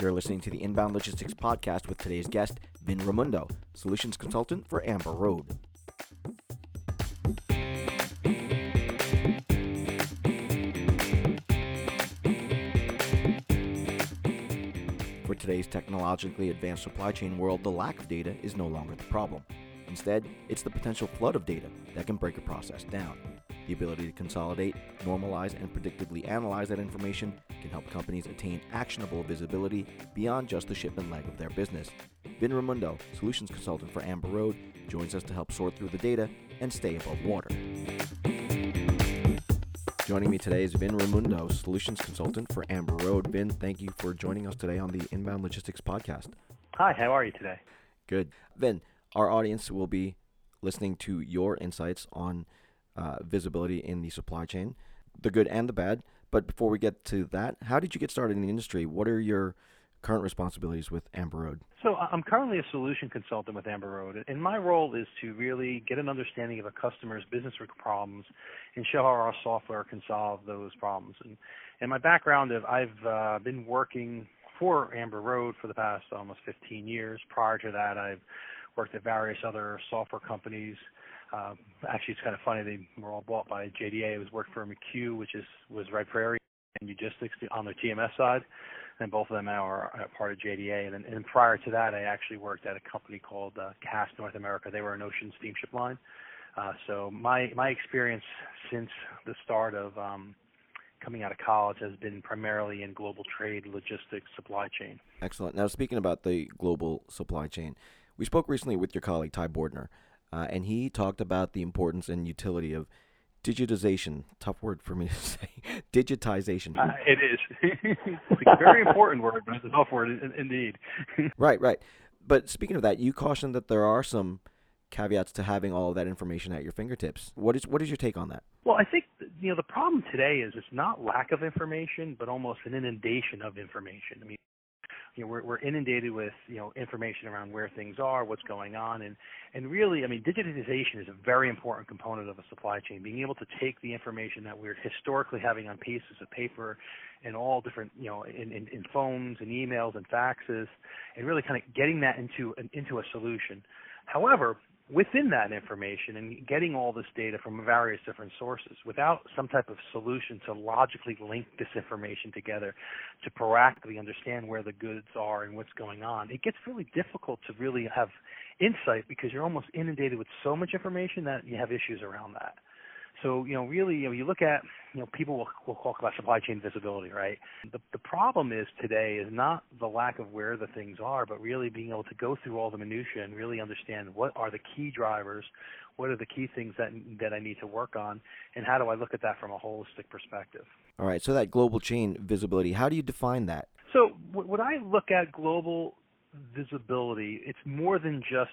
You're listening to the Inbound Logistics Podcast with today's guest, Vin Ramundo, Solutions Consultant for Amber Road. For today's technologically advanced supply chain world, the lack of data is no longer the problem. Instead, it's the potential flood of data that can break a process down. The ability to consolidate, normalize, and predictably analyze that information can help companies attain actionable visibility beyond just the shipment leg of their business. Vin Ramundo, solutions consultant for Amber Road, joins us to help sort through the data and stay above water. Joining me today is Vin Ramundo, solutions consultant for Amber Road. Vin, thank you for joining us today on the Inbound Logistics Podcast. Hi, how are you today? Good. Vin, our audience will be listening to your insights on uh, visibility in the supply chain, the good and the bad. But before we get to that, how did you get started in the industry? What are your current responsibilities with Amber Road? So I'm currently a solution consultant with Amber Road, and my role is to really get an understanding of a customer's business problems and show how our software can solve those problems. And, and my background, of I've uh, been working for Amber Road for the past almost 15 years. Prior to that, I've worked at various other software companies. Uh, actually, it's kind of funny they were all bought by JDA. It was worked for McHugh, which is was RedPrairie and Logistics on their TMS side, and both of them now are, part of JDA. And, and prior to that, I actually worked at a company called uh, CAST North America. They were an ocean steamship line. Uh, so my my experience since the start of um, coming out of college has been primarily in global trade, logistics, supply chain. Excellent. Now, speaking about the global supply chain, we spoke recently with your colleague Ty Bordner, uh, and he talked about the importance and utility of digitization. Tough word for me to say. digitization. Uh, it is. it's a very important word, but it's a tough word indeed. right, right. But speaking of that, you cautioned that there are some caveats to having all of that information at your fingertips. What is what is your take on that? Well, I think you know the problem today is it's not lack of information, but almost an inundation of information. I mean, you know, we're, we're inundated with you know information around where things are, what's going on, and and really, I mean, digitization is a very important component of a supply chain. Being able to take the information that we're historically having on pieces of paper, and all different you know in, in, in phones and emails and faxes, and really kind of getting that into an, into a solution. However, within that information and getting all this data from various different sources without some type of solution to logically link this information together to proactively understand where the goods are and what's going on, it gets really difficult to really have insight because you're almost inundated with so much information that you have issues around that. So, you know, really, you know, you look at, you know, people will, will talk about supply chain visibility, right? The, the problem is today is not the lack of where the things are, but really being able to go through all the minutia and really understand what are the key drivers, what are the key things that that I need to work on, and how do I look at that from a holistic perspective. All right. So that global chain visibility, how do you define that? So, when I look at global visibility, it's more than just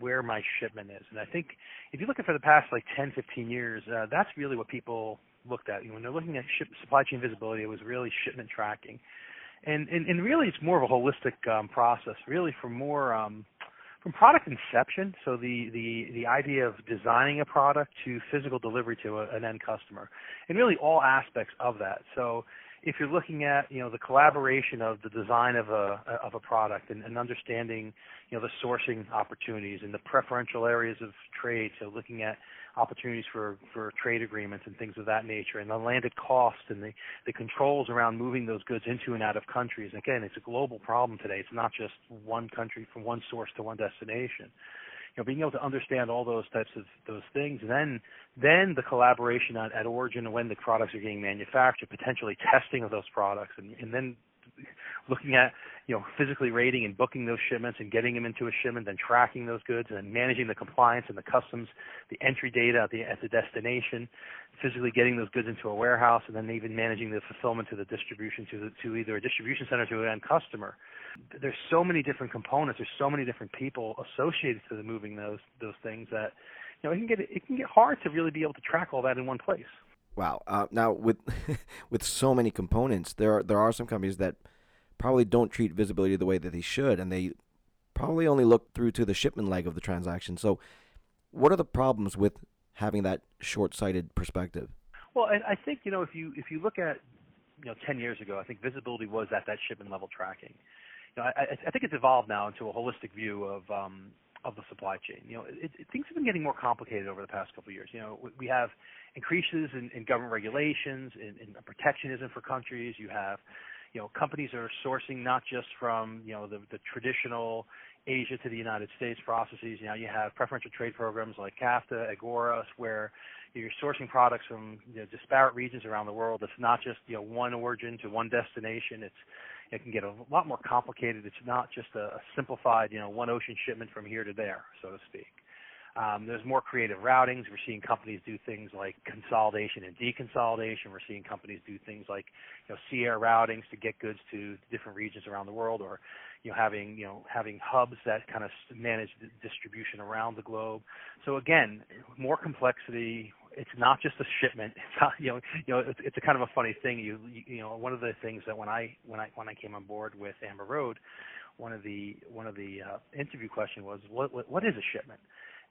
where my shipment is. And I think if you look at for the past like 10, 15 years, uh, that's really what people looked at. You know, when they're looking at ship, supply chain visibility, it was really shipment tracking. And, and, and really, it's more of a holistic um, process, really, from more um, from product inception, so the, the, the idea of designing a product to physical delivery to a, an end customer, and really all aspects of that. So if you're looking at you know the collaboration of the design of a of a product and, and understanding you know the sourcing opportunities and the preferential areas of trade, so looking at opportunities for for trade agreements and things of that nature, and the landed cost and the the controls around moving those goods into and out of countries. Again, it's a global problem today. It's not just one country from one source to one destination know, being able to understand all those types of those things, then then the collaboration at, at origin when the products are getting manufactured, potentially testing of those products, and, and then looking at you know physically rating and booking those shipments and getting them into a shipment, then tracking those goods and managing the compliance and the customs, the entry data at the at the destination, physically getting those goods into a warehouse, and then even managing the fulfillment to the distribution to the, to either a distribution center to an end customer. There's so many different components. There's so many different people associated to the moving those those things that you know it can get it can get hard to really be able to track all that in one place. Wow. Uh, now with with so many components, there are there are some companies that probably don't treat visibility the way that they should, and they probably only look through to the shipment leg of the transaction. So, what are the problems with having that short-sighted perspective? Well, I, I think you know if you if you look at you know 10 years ago, I think visibility was at that shipment level tracking. You know, I, I think it's evolved now into a holistic view of um, of the supply chain. You know, it, it, things have been getting more complicated over the past couple of years. You know, we have increases in, in government regulations, in, in protectionism for countries. You have, you know, companies are sourcing not just from you know the, the traditional Asia to the United States processes. Know, you have preferential trade programs like CAFTA, AGOA, where you're sourcing products from you know, disparate regions around the world. It's not just you know one origin to one destination. It's it can get a lot more complicated. It's not just a, a simplified you know one ocean shipment from here to there, so to speak. Um, there's more creative routings. We're seeing companies do things like consolidation and deconsolidation. We're seeing companies do things like you know sea air routings to get goods to different regions around the world, or you know having you know having hubs that kind of manage the distribution around the globe. So again, more complexity. It's not just a shipment. It's not, you know you know it's, it's a kind of a funny thing. You, you you know one of the things that when I when I when I came on board with Amber Road, one of the one of the uh, interview question was what, what what is a shipment?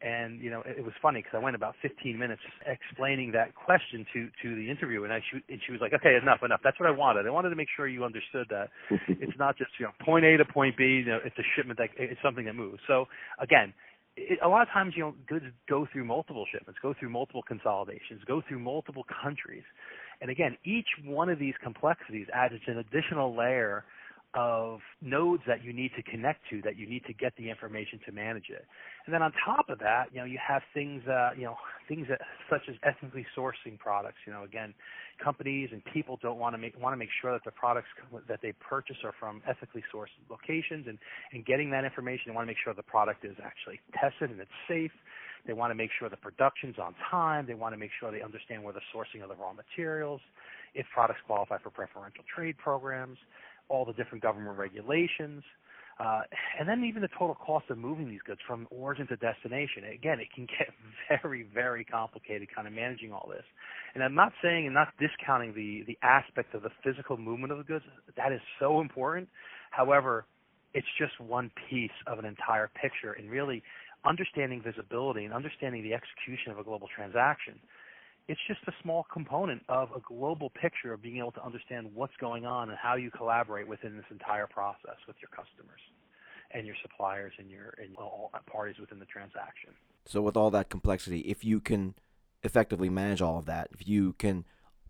And you know it, it was funny because I went about 15 minutes explaining that question to to the interview, and I she, and she was like, "Okay, enough, enough. That's what I wanted. I wanted to make sure you understood that it's not just you know point A to point B. You know, it's a shipment that it's something that moves. So again." It, a lot of times, you know, goods go through multiple shipments, go through multiple consolidations, go through multiple countries, and again, each one of these complexities adds an additional layer of nodes that you need to connect to that you need to get the information to manage it. And then on top of that, you know, you have things, uh, you know, things that such as ethically sourcing products. You know, again, companies and people don't want to make want to make sure that the products that they purchase are from ethically sourced locations, and and getting that information, they want to make sure the product is actually tested and it's safe. They want to make sure the production's on time. They want to make sure they understand where the sourcing of the raw materials, if products qualify for preferential trade programs all the different government regulations, uh, and then even the total cost of moving these goods from origin to destination. Again, it can get very, very complicated kind of managing all this. And I'm not saying and not discounting the, the aspect of the physical movement of the goods. That is so important. However, it's just one piece of an entire picture and really understanding visibility and understanding the execution of a global transaction it's just a small component of a global picture of being able to understand what's going on and how you collaborate within this entire process with your customers and your suppliers and your and all parties within the transaction. So with all that complexity, if you can effectively manage all of that, if you can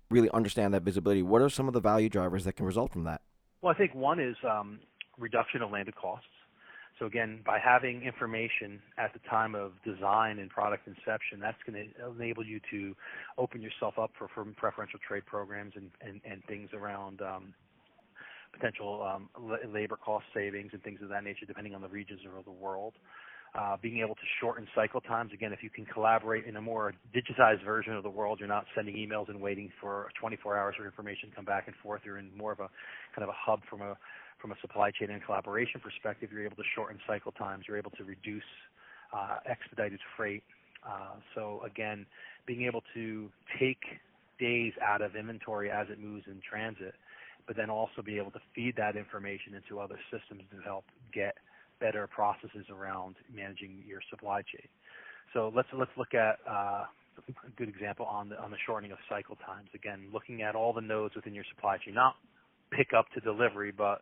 really understand that visibility, what are some of the value drivers that can result from that? Well, I think one is um, reduction of landed costs. So again, by having information at the time of design and product inception, that's going to enable you to open yourself up for, for preferential trade programs and, and, and things around um, potential um, labor cost savings and things of that nature, depending on the regions of the world. Uh, being able to shorten cycle times. Again, if you can collaborate in a more digitized version of the world, you're not sending emails and waiting for 24 hours for information to come back and forth. You're in more of a kind of a hub from a from a supply chain and collaboration perspective, you're able to shorten cycle times. You're able to reduce uh, expedited freight. Uh, so again, being able to take days out of inventory as it moves in transit, but then also be able to feed that information into other systems to help get better processes around managing your supply chain. So let's let's look at uh, a good example on the on the shortening of cycle times. Again, looking at all the nodes within your supply chain, not pick up to delivery, but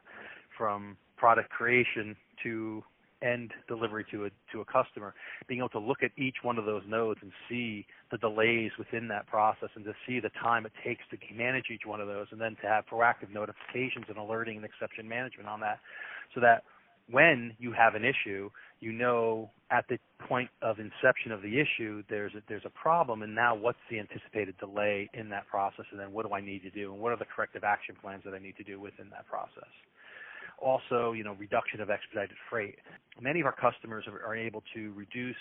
from product creation to end delivery to a to a customer, being able to look at each one of those nodes and see the delays within that process and to see the time it takes to manage each one of those and then to have proactive notifications and alerting and exception management on that so that when you have an issue, you know at the point of inception of the issue there's a, there's a problem, and now what's the anticipated delay in that process, and then what do I need to do, and what are the corrective action plans that I need to do within that process. Also, you know, reduction of expedited freight. Many of our customers are, are able to reduce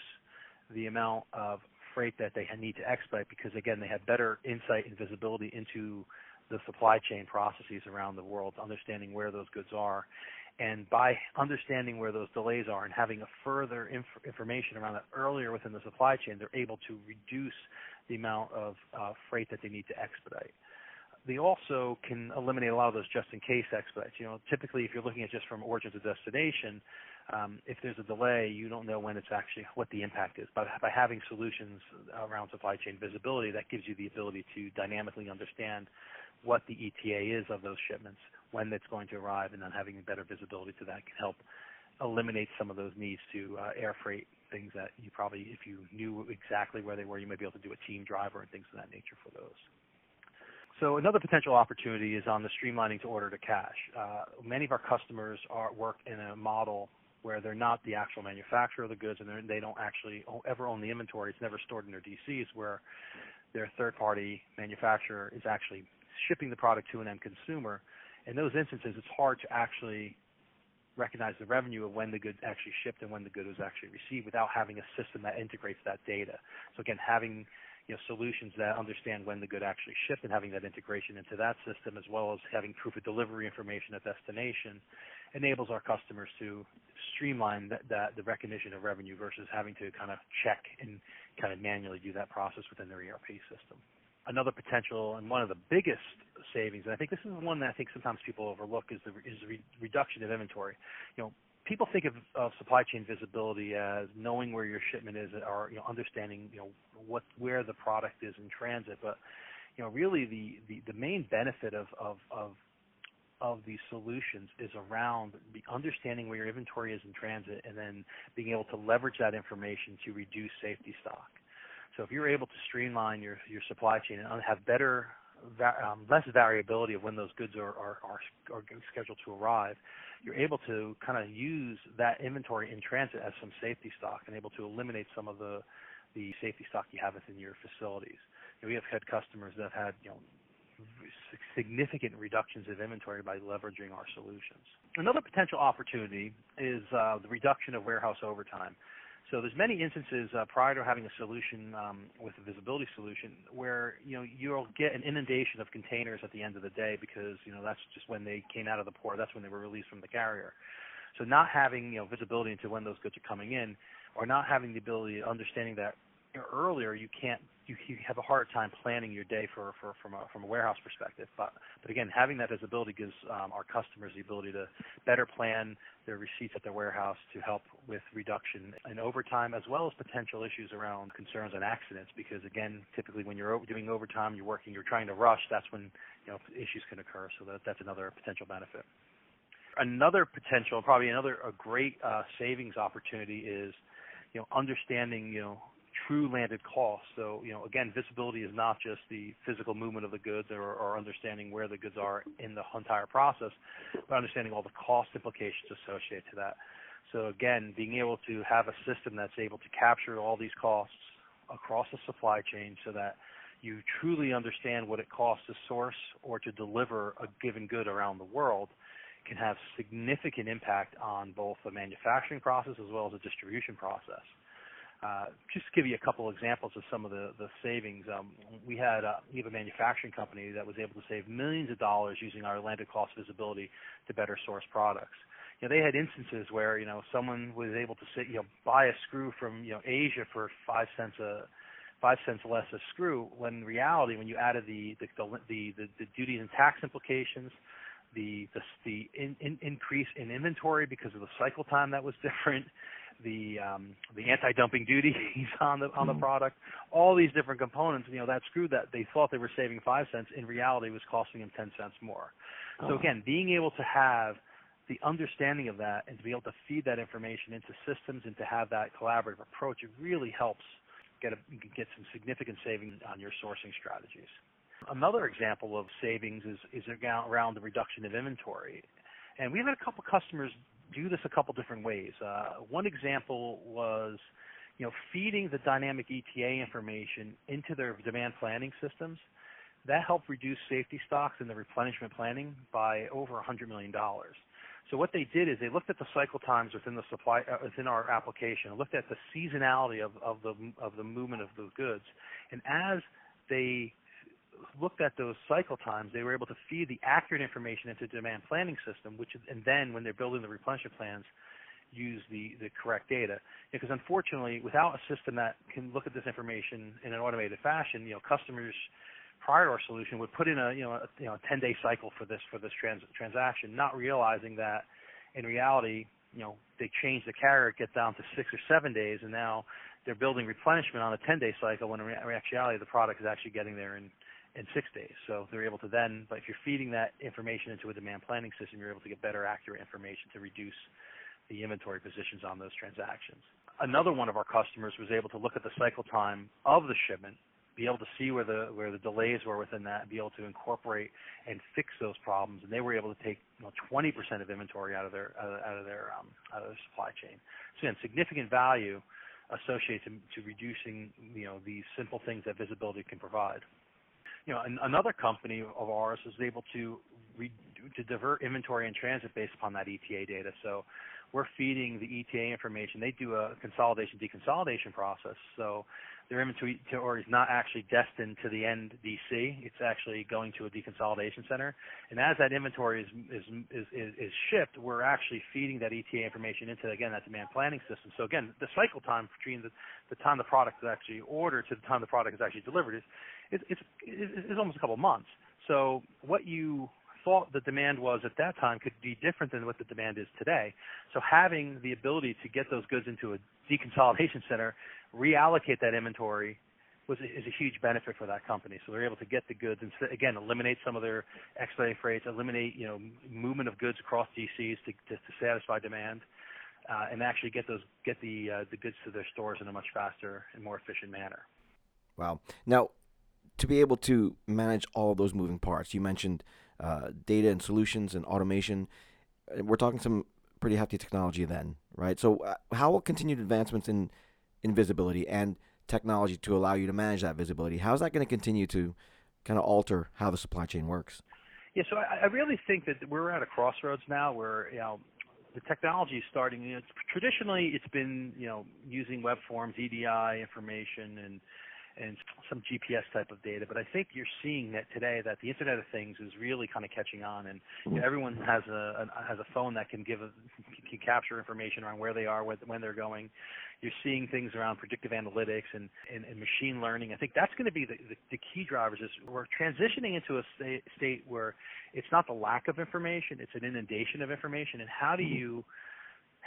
the amount of freight that they need to expedite because again they have better insight and visibility into the supply chain processes around the world, understanding where those goods are, and by understanding where those delays are and having a further inf- information around that earlier within the supply chain, they're able to reduce the amount of uh, freight that they need to expedite. They also can eliminate a lot of those just-in-case expedites. You know, typically, if you're looking at just from origin to destination, um, if there's a delay, you don't know when it's actually what the impact is. But by having solutions around supply chain visibility, that gives you the ability to dynamically understand what the ETA is of those shipments, when it's going to arrive, and then having better visibility to that can help eliminate some of those needs to uh, air freight things that you probably, if you knew exactly where they were, you might be able to do a team driver and things of that nature for those. So another potential opportunity is on the streamlining to order to cash. Uh, many of our customers are work in a model where they're not the actual manufacturer of the goods and they don't actually ever own the inventory. It's never stored in their DCs where their third party manufacturer is actually shipping the product to an end consumer. In those instances, it's hard to actually recognize the revenue of when the goods actually shipped and when the good was actually received without having a system that integrates that data. So again, having you know, solutions that understand when the good actually shipped and having that integration into that system as well as having proof of delivery information at destination enables our customers to streamline that, that the recognition of revenue versus having to kind of check and kind of manually do that process within their ERP system another potential and one of the biggest savings, and I think this is one that I think sometimes people overlook, is the is the re- reduction of inventory. You know, people think of, of supply chain visibility as knowing where your shipment is, or you know, understanding you know what where the product is in transit. But you know, really the the, the main benefit of of of of these solutions is around understanding where your inventory is in transit and then being able to leverage that information to reduce safety stock. So if you're able to streamline your your supply chain and have better um, less variability of when those goods are, are, are, are scheduled to arrive, you're able to kind of use that inventory in transit as some safety stock and able to eliminate some of the, the safety stock you have within your facilities. we have had customers that have had you know, significant reductions of inventory by leveraging our solutions. Another potential opportunity is uh, the reduction of warehouse overtime. So there's many instances uh, prior to having a solution um, with a visibility solution where you know you'll get an inundation of containers at the end of the day because you know that's just when they came out of the port, that's when they were released from the carrier. So not having you know visibility into when those goods are coming in, or not having the ability understanding that earlier, you can't you, you have a hard time planning your day for, for from a from a warehouse perspective. But but again, having that visibility gives um, our customers the ability to better plan their receipts at their warehouse to help with reduction in overtime as well as potential issues around concerns and accidents. Because again, typically when you're doing overtime, you're working, you're trying to rush. That's when you know issues can occur. So that that's another potential benefit. Another potential, probably another a great uh, savings opportunity is you know understanding you know true landed cost. So, you know, again, visibility is not just the physical movement of the goods or, or understanding where the goods are in the entire process, but understanding all the cost implications associated to that. So again, being able to have a system that's able to capture all these costs across the supply chain so that you truly understand what it costs to source or to deliver a given good around the world can have significant impact on both the manufacturing process as well as the distribution process. Uh, just to give you a couple examples of some of the, savings, um, we had uh, we have a manufacturing company that was able to save millions of dollars using our landed cost visibility to better source products. You know, they had instances where you know someone was able to buy a screw from you know Asia for five cents a five cents less a screw. When in reality, when you added the duties and tax implications, the the, the in, in, increase in inventory because of the cycle time that was different, the um, the anti-dumping duties on the on the mm-hmm. product, all these different components. You know, that screw that they thought they were saving five cents in reality was costing them ten cents more. So uh-huh. again, being able to have the understanding of that and to be able to feed that information into systems and to have that collaborative approach, it really helps get a, get some significant savings on your sourcing strategies. Another example of savings is is around the reduction of inventory. And we've had a couple customers do this a couple different ways. Uh, one example was, you know, feeding the dynamic ETA information into their demand planning systems. That helped reduce safety stocks and the replenishment planning by over $100 million. So what they did is they looked at the cycle times within the supply uh, within our application, looked at the seasonality of, of the of the movement of the goods, and as they looked at those cycle times, they were able to feed the accurate information into demand planning system, which and then when they're building the replenishment plans, use the, the correct data. Because unfortunately, without a system that can look at this information in an automated fashion, you know, customers prior to our solution would put in a you know a, you know a 10 day cycle for this for this trans, transaction, not realizing that in reality, you know, they change the carrier, it gets down to six or seven days, and now they're building replenishment on a 10 day cycle when in reality the product is actually getting there in in six days. So they're able to then, but if you're feeding that information into a demand planning system, you're able to get better, accurate information to reduce the inventory positions on those transactions. Another one of our customers was able to look at the cycle time of the shipment, be able to see where the where the delays were within that, be able to incorporate and fix those problems. And they were able to take you know, 20% of inventory out of their out of their um, out of their supply chain. So again, significant value associated to, to reducing you know these simple things that visibility can provide you know, an, another company of ours was able to re, to divert inventory in transit based upon that ETA data. So we're feeding the ETA information. They do a consolidation deconsolidation process. So their inventory is not actually destined to the end DC. It's actually going to a deconsolidation center. And as that inventory is is is, is shipped, we're actually feeding that ETA information into again that demand planning system. So again, the cycle time between the, the time the product is actually ordered to the time the product is actually delivered is it's almost a couple of months. So what you thought the demand was at that time could be different than what the demand is today. So having the ability to get those goods into a deconsolidation center, reallocate that inventory was a, is a huge benefit for that company. So they're able to get the goods and again eliminate some of their expedited freights, eliminate you know movement of goods across DCs to to, to satisfy demand, uh, and actually get those get the uh, the goods to their stores in a much faster and more efficient manner. Wow. Now, to be able to manage all of those moving parts, you mentioned uh, data and solutions and automation. We're talking some pretty hefty technology then, right? So, uh, how will continued advancements in in visibility and technology to allow you to manage that visibility? How is that going to continue to kind of alter how the supply chain works? Yeah, so I, I really think that we're at a crossroads now where you know the technology is starting. You know, traditionally, it's been you know using web forms, EDI information, and and some GPS type of data. But I think you're seeing that today that the Internet of Things is really kind of catching on, and you know, everyone has a, a has a phone that can give a, can capture information around where they are, when they're going. You're seeing things around predictive analytics and, and, and machine learning. I think that's going to be the, the, the key drivers. Is we're transitioning into a state, state where it's not the lack of information; it's an inundation of information. And how do mm-hmm. you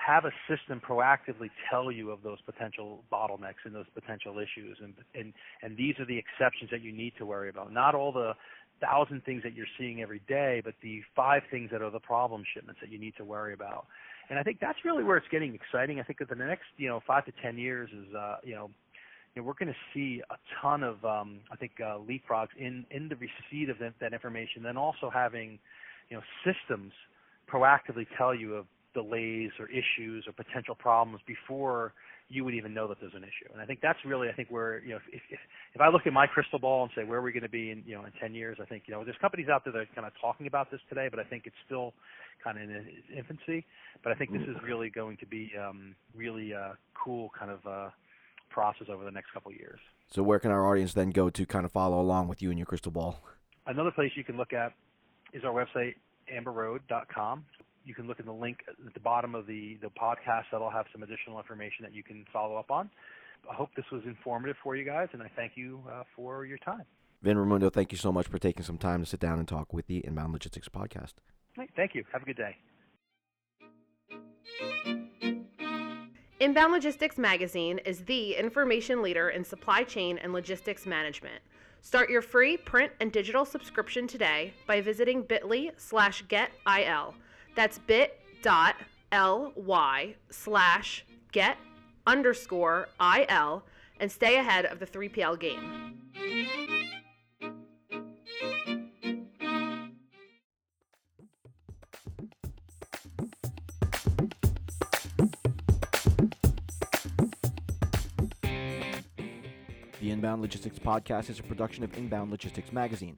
have a system proactively tell you of those potential bottlenecks and those potential issues and and and these are the exceptions that you need to worry about. Not all the thousand things that you're seeing every day but the five things that are the problem shipments that you need to worry about. And i think that's really where it's getting exciting. I think that the next you know 5 to 10 years is uh you know you know, we're going to see a ton of, um, I think, uh, leapfrogs in in the receipt of that, that information, then also having, you know, systems proactively tell you of delays or issues or potential problems before you would even know that there's an issue. And I think that's really, I think where, you know, if, if, if I look at my crystal ball and say, where are we going to be in, you know, in 10 years, I think, you know, there's companies out there that are kind of talking about this today, but I think it's still kind of in its infancy. But I think this is really going to be um, really uh, cool kind of uh, process over the next couple of years. So where can our audience then go to kind of follow along with you and your crystal ball? Another place you can look at is our website, amberroad.com you can look at the link at the bottom of the, the podcast. That'll have some additional information that you can follow up on. I hope this was informative for you guys, and I thank you uh, for your time. Vin Raimundo, thank you so much for taking some time to sit down and talk with the Inbound Logistics podcast. Thank you. Have a good day. Inbound Logistics Magazine is the information leader in supply chain and logistics management. Start your free print and digital subscription today by visiting bit.ly slash getil. That's bit.ly slash get underscore IL and stay ahead of the 3PL game. The Inbound Logistics Podcast is a production of Inbound Logistics Magazine.